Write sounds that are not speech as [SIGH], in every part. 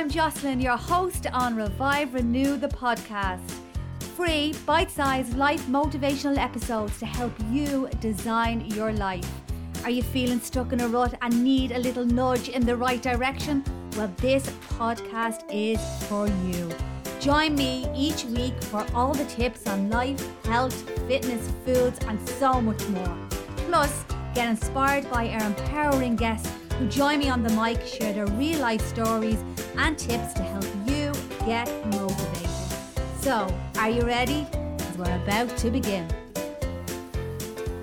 I'm Jocelyn, your host on Revive Renew the podcast. Free, bite sized life motivational episodes to help you design your life. Are you feeling stuck in a rut and need a little nudge in the right direction? Well, this podcast is for you. Join me each week for all the tips on life, health, fitness, foods, and so much more. Plus, get inspired by our empowering guests who join me on the mic, share their real life stories and tips to help you get motivated. So, are you ready? We're about to begin.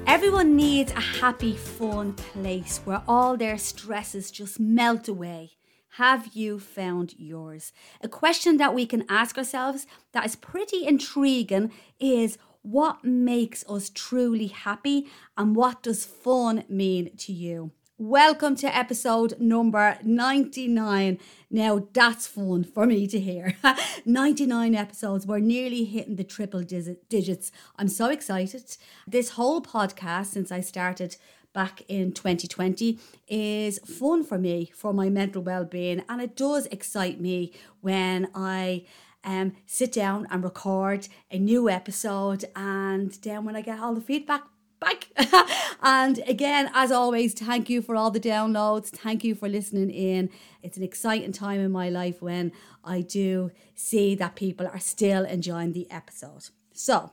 Everyone needs a happy, fun place where all their stresses just melt away. Have you found yours? A question that we can ask ourselves that is pretty intriguing is what makes us truly happy and what does fun mean to you? Welcome to episode number 99. Now, that's fun for me to hear. [LAUGHS] 99 episodes. We're nearly hitting the triple digits. I'm so excited. This whole podcast, since I started back in 2020 is fun for me for my mental well-being and it does excite me when I um, sit down and record a new episode and then when I get all the feedback back. [LAUGHS] and again, as always, thank you for all the downloads. Thank you for listening in. It's an exciting time in my life when I do see that people are still enjoying the episode. So,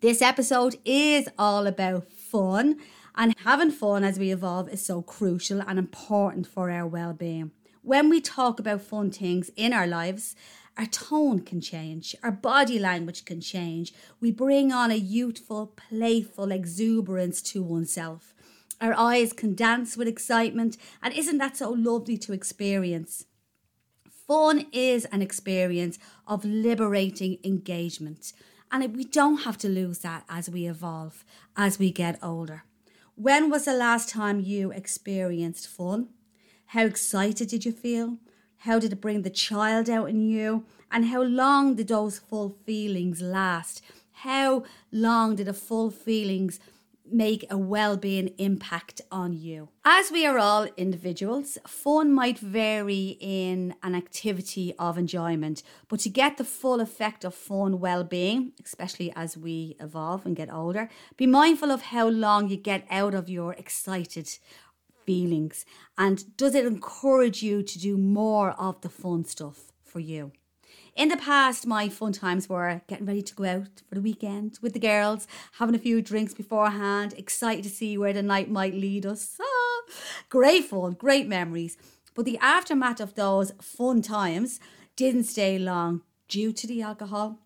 this episode is all about fun and having fun as we evolve is so crucial and important for our well being. When we talk about fun things in our lives, our tone can change, our body language can change. We bring on a youthful, playful exuberance to oneself. Our eyes can dance with excitement, and isn't that so lovely to experience? Fun is an experience of liberating engagement, and we don't have to lose that as we evolve, as we get older. When was the last time you experienced fun? How excited did you feel? How did it bring the child out in you? And how long did those full feelings last? How long did the full feelings make a well-being impact on you. As we are all individuals, fun might vary in an activity of enjoyment, but to get the full effect of fun well-being, especially as we evolve and get older, be mindful of how long you get out of your excited feelings and does it encourage you to do more of the fun stuff for you? In the past, my fun times were getting ready to go out for the weekend with the girls, having a few drinks beforehand, excited to see where the night might lead us. Ah, great fun, great memories. But the aftermath of those fun times didn't stay long due to the alcohol,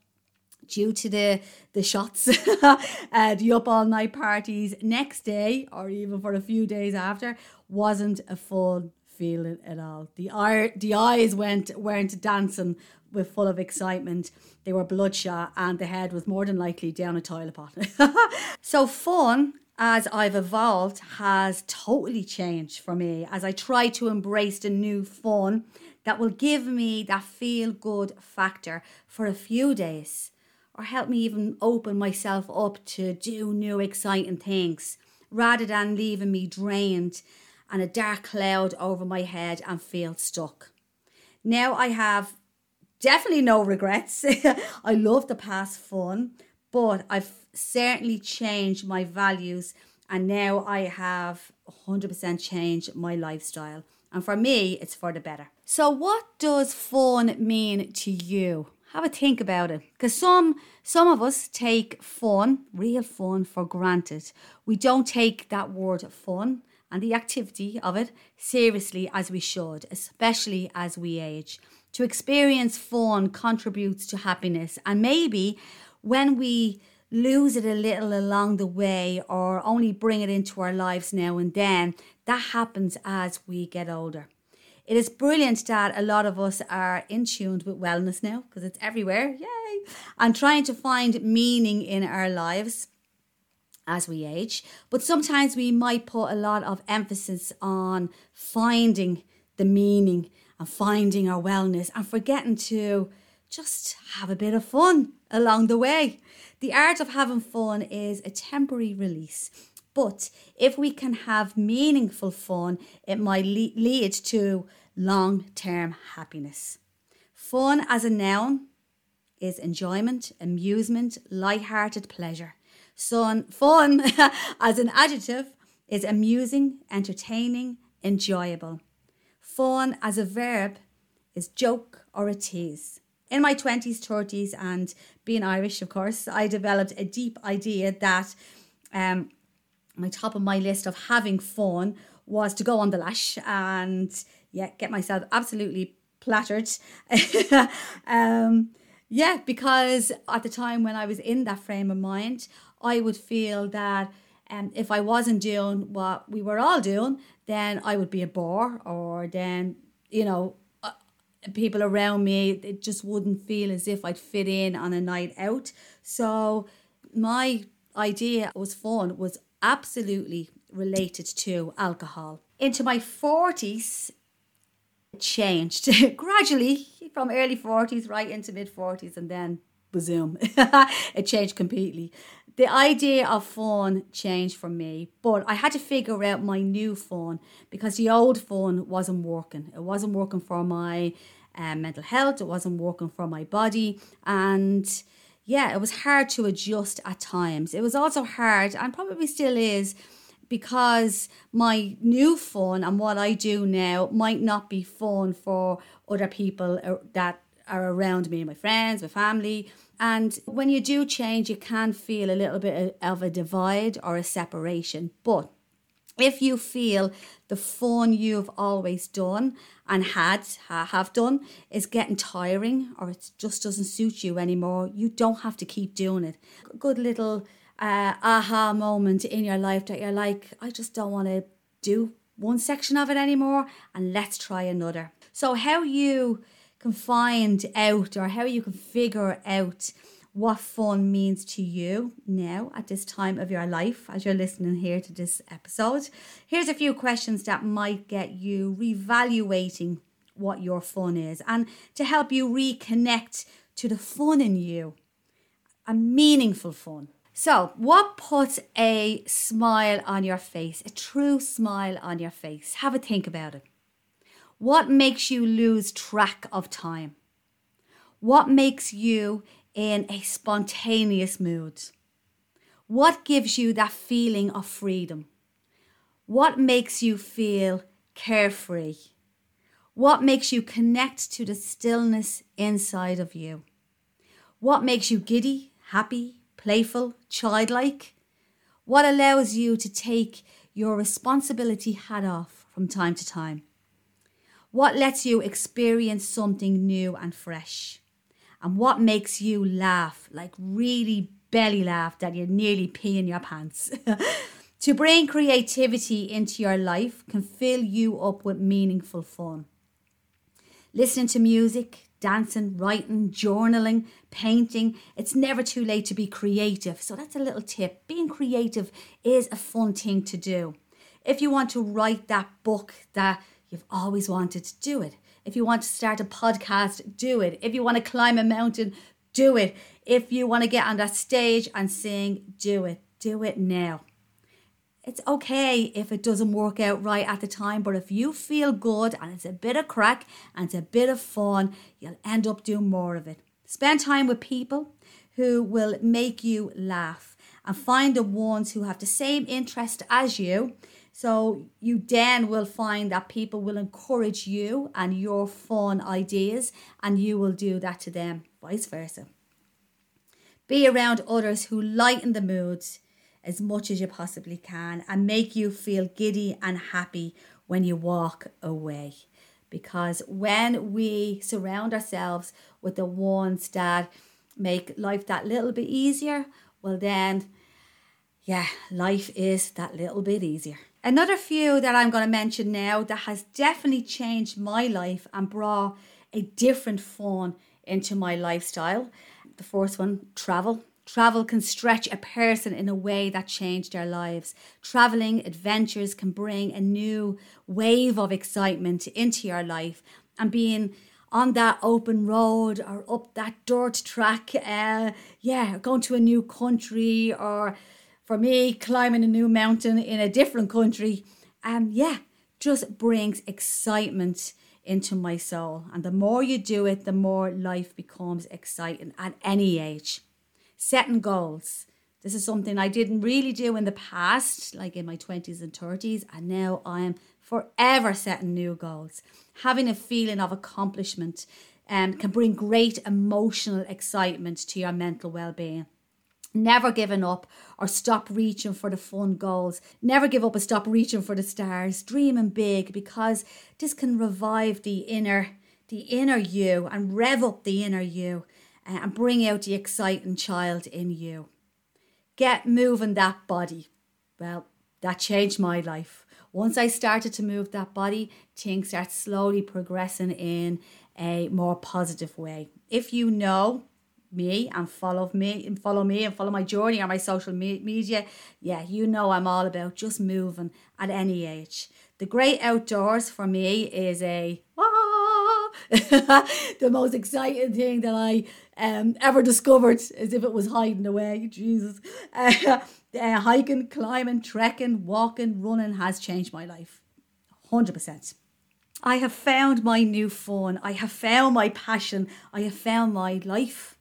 due to the the shots, [LAUGHS] uh, the up all night parties. Next day, or even for a few days after, wasn't a fun feeling at all. The eye, the eyes went weren't dancing with full of excitement. They were bloodshot, and the head was more than likely down a toilet pot. [LAUGHS] so fun. As I've evolved, has totally changed for me as I try to embrace the new fun that will give me that feel good factor for a few days or help me even open myself up to do new exciting things rather than leaving me drained and a dark cloud over my head and feel stuck. Now I have definitely no regrets. [LAUGHS] I love the past fun, but I've certainly changed my values and now I have 100% changed my lifestyle. And for me, it's for the better. So, what does fun mean to you? Have a think about it. Because some some of us take fun, real fun, for granted. We don't take that word fun and the activity of it seriously as we should, especially as we age. To experience fun contributes to happiness, and maybe when we lose it a little along the way or only bring it into our lives now and then, that happens as we get older. It is brilliant that a lot of us are in tune with wellness now because it's everywhere, yay, and trying to find meaning in our lives as we age. But sometimes we might put a lot of emphasis on finding the meaning and finding our wellness and forgetting to just have a bit of fun along the way. The art of having fun is a temporary release. But if we can have meaningful fun, it might le- lead to long term happiness. Fun as a noun is enjoyment, amusement, light-hearted pleasure. Sun, fun [LAUGHS] as an adjective is amusing, entertaining, enjoyable. Fun as a verb is joke or a tease. In my 20s, 30s, and being Irish, of course, I developed a deep idea that um, my top of my list of having fun was to go on the lash and yeah, get myself absolutely plattered. [LAUGHS] um, yeah, because at the time when I was in that frame of mind, I would feel that um, if I wasn't doing what we were all doing, then I would be a bore, or then, you know, uh, people around me, it just wouldn't feel as if I'd fit in on a night out. So, my idea was fun was absolutely related to alcohol. Into my 40s, it changed [LAUGHS] gradually from early 40s right into mid 40s and then boom, [LAUGHS] it changed completely. The idea of fun changed for me, but I had to figure out my new fun because the old fun wasn't working. It wasn't working for my um, mental health, it wasn't working for my body, and yeah, it was hard to adjust at times. It was also hard, and probably still is, because my new fun and what I do now might not be fun for other people uh, that are around me, my friends, my family. And when you do change, you can feel a little bit of a divide or a separation. But if you feel the fun you've always done and had have done is getting tiring or it just doesn't suit you anymore, you don't have to keep doing it. Good little uh, aha moment in your life that you're like, I just don't want to do one section of it anymore and let's try another. So, how you can find out or how you can figure out what fun means to you now at this time of your life as you're listening here to this episode. Here's a few questions that might get you reevaluating what your fun is and to help you reconnect to the fun in you, a meaningful fun. So, what puts a smile on your face, a true smile on your face? Have a think about it. What makes you lose track of time? What makes you in a spontaneous mood? What gives you that feeling of freedom? What makes you feel carefree? What makes you connect to the stillness inside of you? What makes you giddy, happy, playful, childlike? What allows you to take your responsibility hat off from time to time? What lets you experience something new and fresh? And what makes you laugh, like really belly laugh that you're nearly pee in your pants? [LAUGHS] to bring creativity into your life can fill you up with meaningful fun. Listening to music, dancing, writing, journaling, painting, it's never too late to be creative. So that's a little tip. Being creative is a fun thing to do. If you want to write that book that You've always wanted to do it. If you want to start a podcast, do it. If you want to climb a mountain, do it. If you want to get on that stage and sing, do it. Do it now. It's okay if it doesn't work out right at the time, but if you feel good and it's a bit of crack and it's a bit of fun, you'll end up doing more of it. Spend time with people who will make you laugh and find the ones who have the same interest as you so you then will find that people will encourage you and your fun ideas, and you will do that to them, vice versa. Be around others who lighten the moods as much as you possibly can and make you feel giddy and happy when you walk away. Because when we surround ourselves with the ones that make life that little bit easier, well, then, yeah, life is that little bit easier. Another few that I'm going to mention now that has definitely changed my life and brought a different fun into my lifestyle. The first one, travel. Travel can stretch a person in a way that changed their lives. Traveling adventures can bring a new wave of excitement into your life and being on that open road or up that dirt track, uh, yeah, going to a new country or for me, climbing a new mountain in a different country, um, yeah, just brings excitement into my soul. And the more you do it, the more life becomes exciting at any age. Setting goals. This is something I didn't really do in the past, like in my 20s and 30s, and now I'm forever setting new goals. Having a feeling of accomplishment um, can bring great emotional excitement to your mental well being. Never giving up or stop reaching for the fun goals. Never give up and stop reaching for the stars. Dreaming big because this can revive the inner, the inner you and rev up the inner you uh, and bring out the exciting child in you. Get moving that body. Well, that changed my life. Once I started to move that body, things start slowly progressing in a more positive way. If you know me and follow me and follow me and follow my journey on my social me- media, yeah, you know I'm all about just moving at any age. The great outdoors for me is a ah, [LAUGHS] the most exciting thing that I um, ever discovered, as if it was hiding away. Jesus, uh, [LAUGHS] uh, hiking, climbing, trekking, walking, running has changed my life, hundred percent. I have found my new fun. I have found my passion. I have found my life.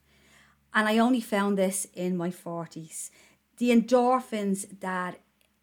And I only found this in my 40s. The endorphins that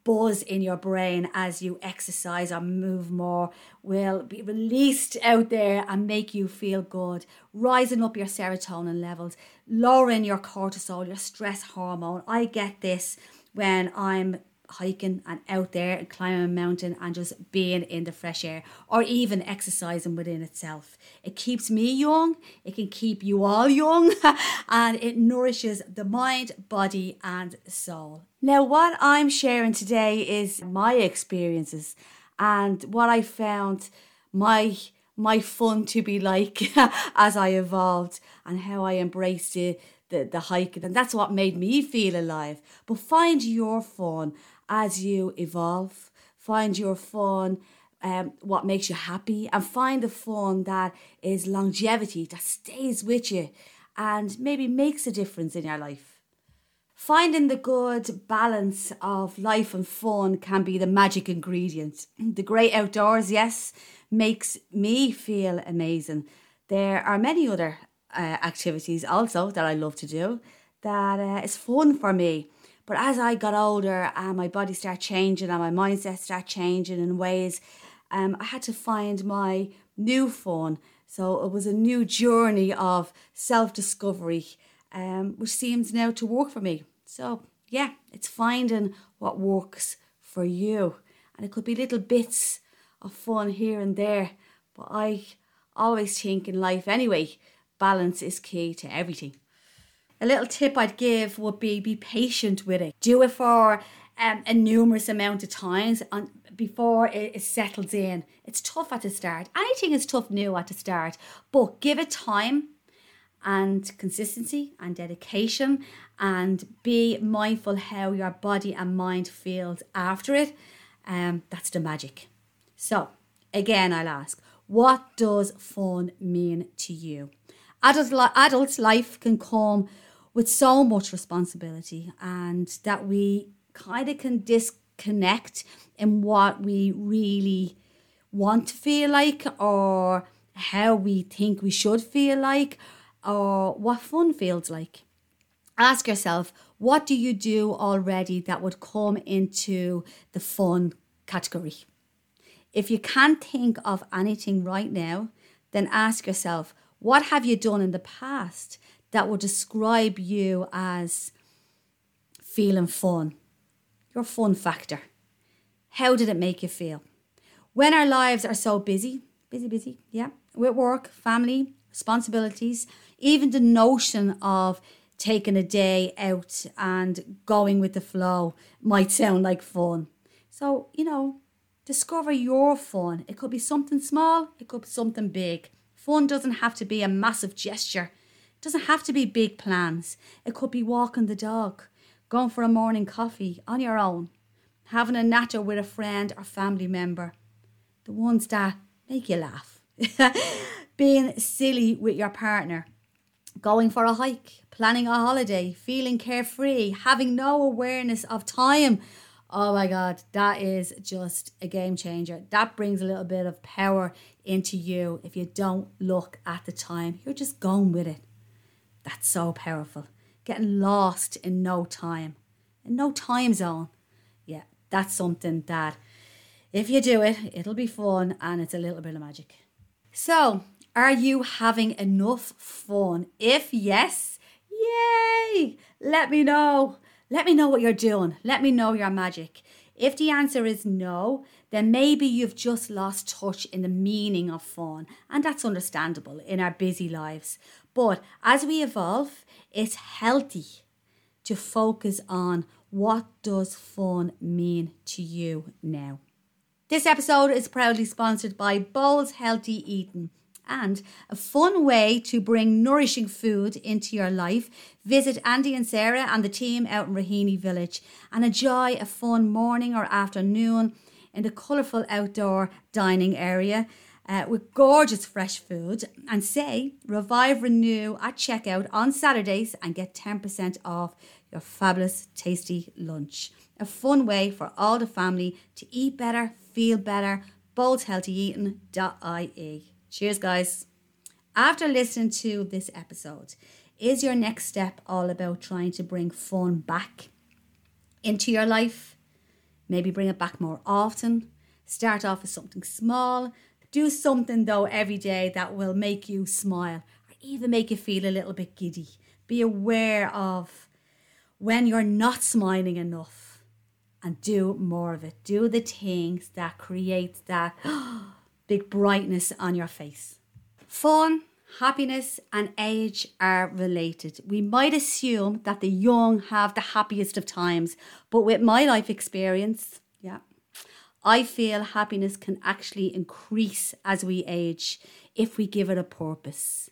buzz in your brain as you exercise or move more will be released out there and make you feel good, rising up your serotonin levels, lowering your cortisol, your stress hormone. I get this when I'm hiking and out there and climbing a mountain and just being in the fresh air or even exercising within itself. It keeps me young, it can keep you all young, [LAUGHS] and it nourishes the mind, body, and soul. Now, what I'm sharing today is my experiences and what I found my my fun to be like [LAUGHS] as I evolved and how I embraced it the, the hike and that's what made me feel alive but find your fun as you evolve. Find your fun, um, what makes you happy, and find the fun that is longevity, that stays with you and maybe makes a difference in your life. Finding the good balance of life and fun can be the magic ingredient. [CLEARS THROAT] The great outdoors, yes, makes me feel amazing. There are many other uh, activities also that I love to do that uh, is fun for me. But as I got older and my body started changing and my mindset started changing in ways, um, I had to find my new fun. So it was a new journey of self discovery, um, which seems now to work for me. So, yeah, it's finding what works for you. And it could be little bits of fun here and there. But I always think in life, anyway, balance is key to everything a little tip I'd give would be be patient with it. Do it for um, a numerous amount of times and before it, it settles in. It's tough at the start. Anything is tough new at the start, but give it time and consistency and dedication and be mindful how your body and mind feels after it. Um, that's the magic. So, again, I'll ask, what does fun mean to you? Adult, adult life can come with so much responsibility and that we kind of can disconnect in what we really want to feel like or how we think we should feel like or what fun feels like. Ask yourself, what do you do already that would come into the fun category? If you can't think of anything right now, then ask yourself, what have you done in the past that will describe you as feeling fun, your fun factor. How did it make you feel? When our lives are so busy, busy, busy, yeah, with work, family, responsibilities, even the notion of taking a day out and going with the flow might sound like fun. So, you know, discover your fun. It could be something small, it could be something big. Fun doesn't have to be a massive gesture doesn't have to be big plans. It could be walking the dog, going for a morning coffee on your own, having a natter with a friend or family member. The ones that make you laugh. [LAUGHS] Being silly with your partner. Going for a hike, planning a holiday, feeling carefree, having no awareness of time Oh my God, that is just a game changer. That brings a little bit of power into you if you don't look at the time. You're just going with it. That's so powerful. Getting lost in no time, in no time zone. Yeah, that's something that if you do it, it'll be fun and it's a little bit of magic. So, are you having enough fun? If yes, yay! Let me know. Let me know what you're doing. Let me know your magic. If the answer is no, then maybe you've just lost touch in the meaning of fun, and that's understandable in our busy lives. But as we evolve, it's healthy to focus on what does fun mean to you now. This episode is proudly sponsored by Bowls Healthy Eating and a fun way to bring nourishing food into your life. Visit Andy and Sarah and the team out in Raheny Village and enjoy a fun morning or afternoon in the colourful outdoor dining area. Uh, with gorgeous fresh food and say revive renew at checkout on Saturdays and get 10% off your fabulous tasty lunch a fun way for all the family to eat better, feel better. bowlshealthyeating.ie. Cheers, guys. After listening to this episode, is your next step all about trying to bring fun back into your life? Maybe bring it back more often. Start off with something small. Do something though every day that will make you smile or even make you feel a little bit giddy. Be aware of when you're not smiling enough and do more of it. Do the things that create that [GASPS] big brightness on your face. Fun, happiness, and age are related. We might assume that the young have the happiest of times, but with my life experience, I feel happiness can actually increase as we age if we give it a purpose,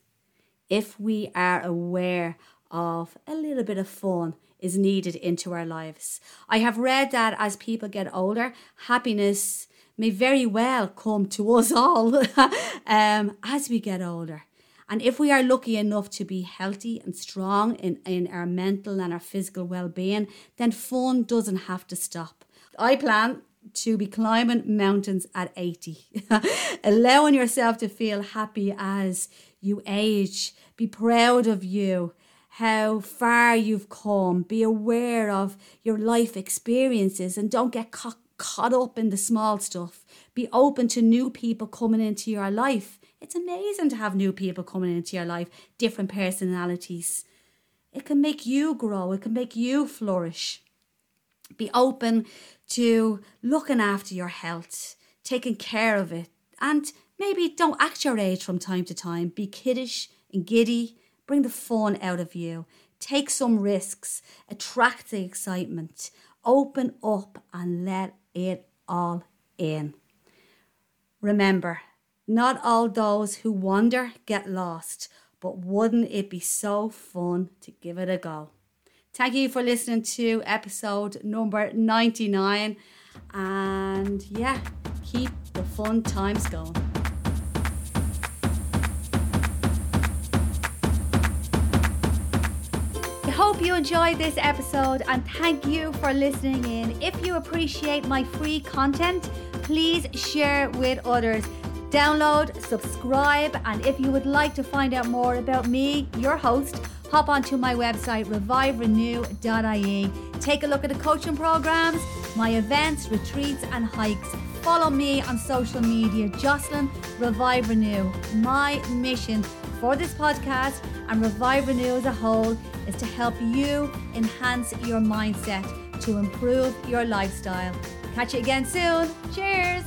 if we are aware of a little bit of fun is needed into our lives. I have read that as people get older, happiness may very well come to us all [LAUGHS] um, as we get older. And if we are lucky enough to be healthy and strong in, in our mental and our physical well being, then fun doesn't have to stop. I plan to be climbing mountains at 80, [LAUGHS] allowing yourself to feel happy as you age. Be proud of you how far you've come. Be aware of your life experiences and don't get caught, caught up in the small stuff. Be open to new people coming into your life. It's amazing to have new people coming into your life, different personalities. It can make you grow, it can make you flourish. Be open to looking after your health, taking care of it, and maybe don't act your age from time to time. Be kiddish and giddy Bring the fun out of you. Take some risks. Attract the excitement. Open up and let it all in. Remember, not all those who wander get lost, but wouldn't it be so fun to give it a go? Thank you for listening to episode number 99. And yeah, keep the fun times going. I hope you enjoyed this episode and thank you for listening in. If you appreciate my free content, please share with others. Download, subscribe, and if you would like to find out more about me, your host, hop onto my website reviverenew.ie. Take a look at the coaching programs, my events, retreats, and hikes. Follow me on social media, Jocelyn Revive Renew. My mission for this podcast and Revive Renew as a whole is to help you enhance your mindset to improve your lifestyle. Catch you again soon. Cheers.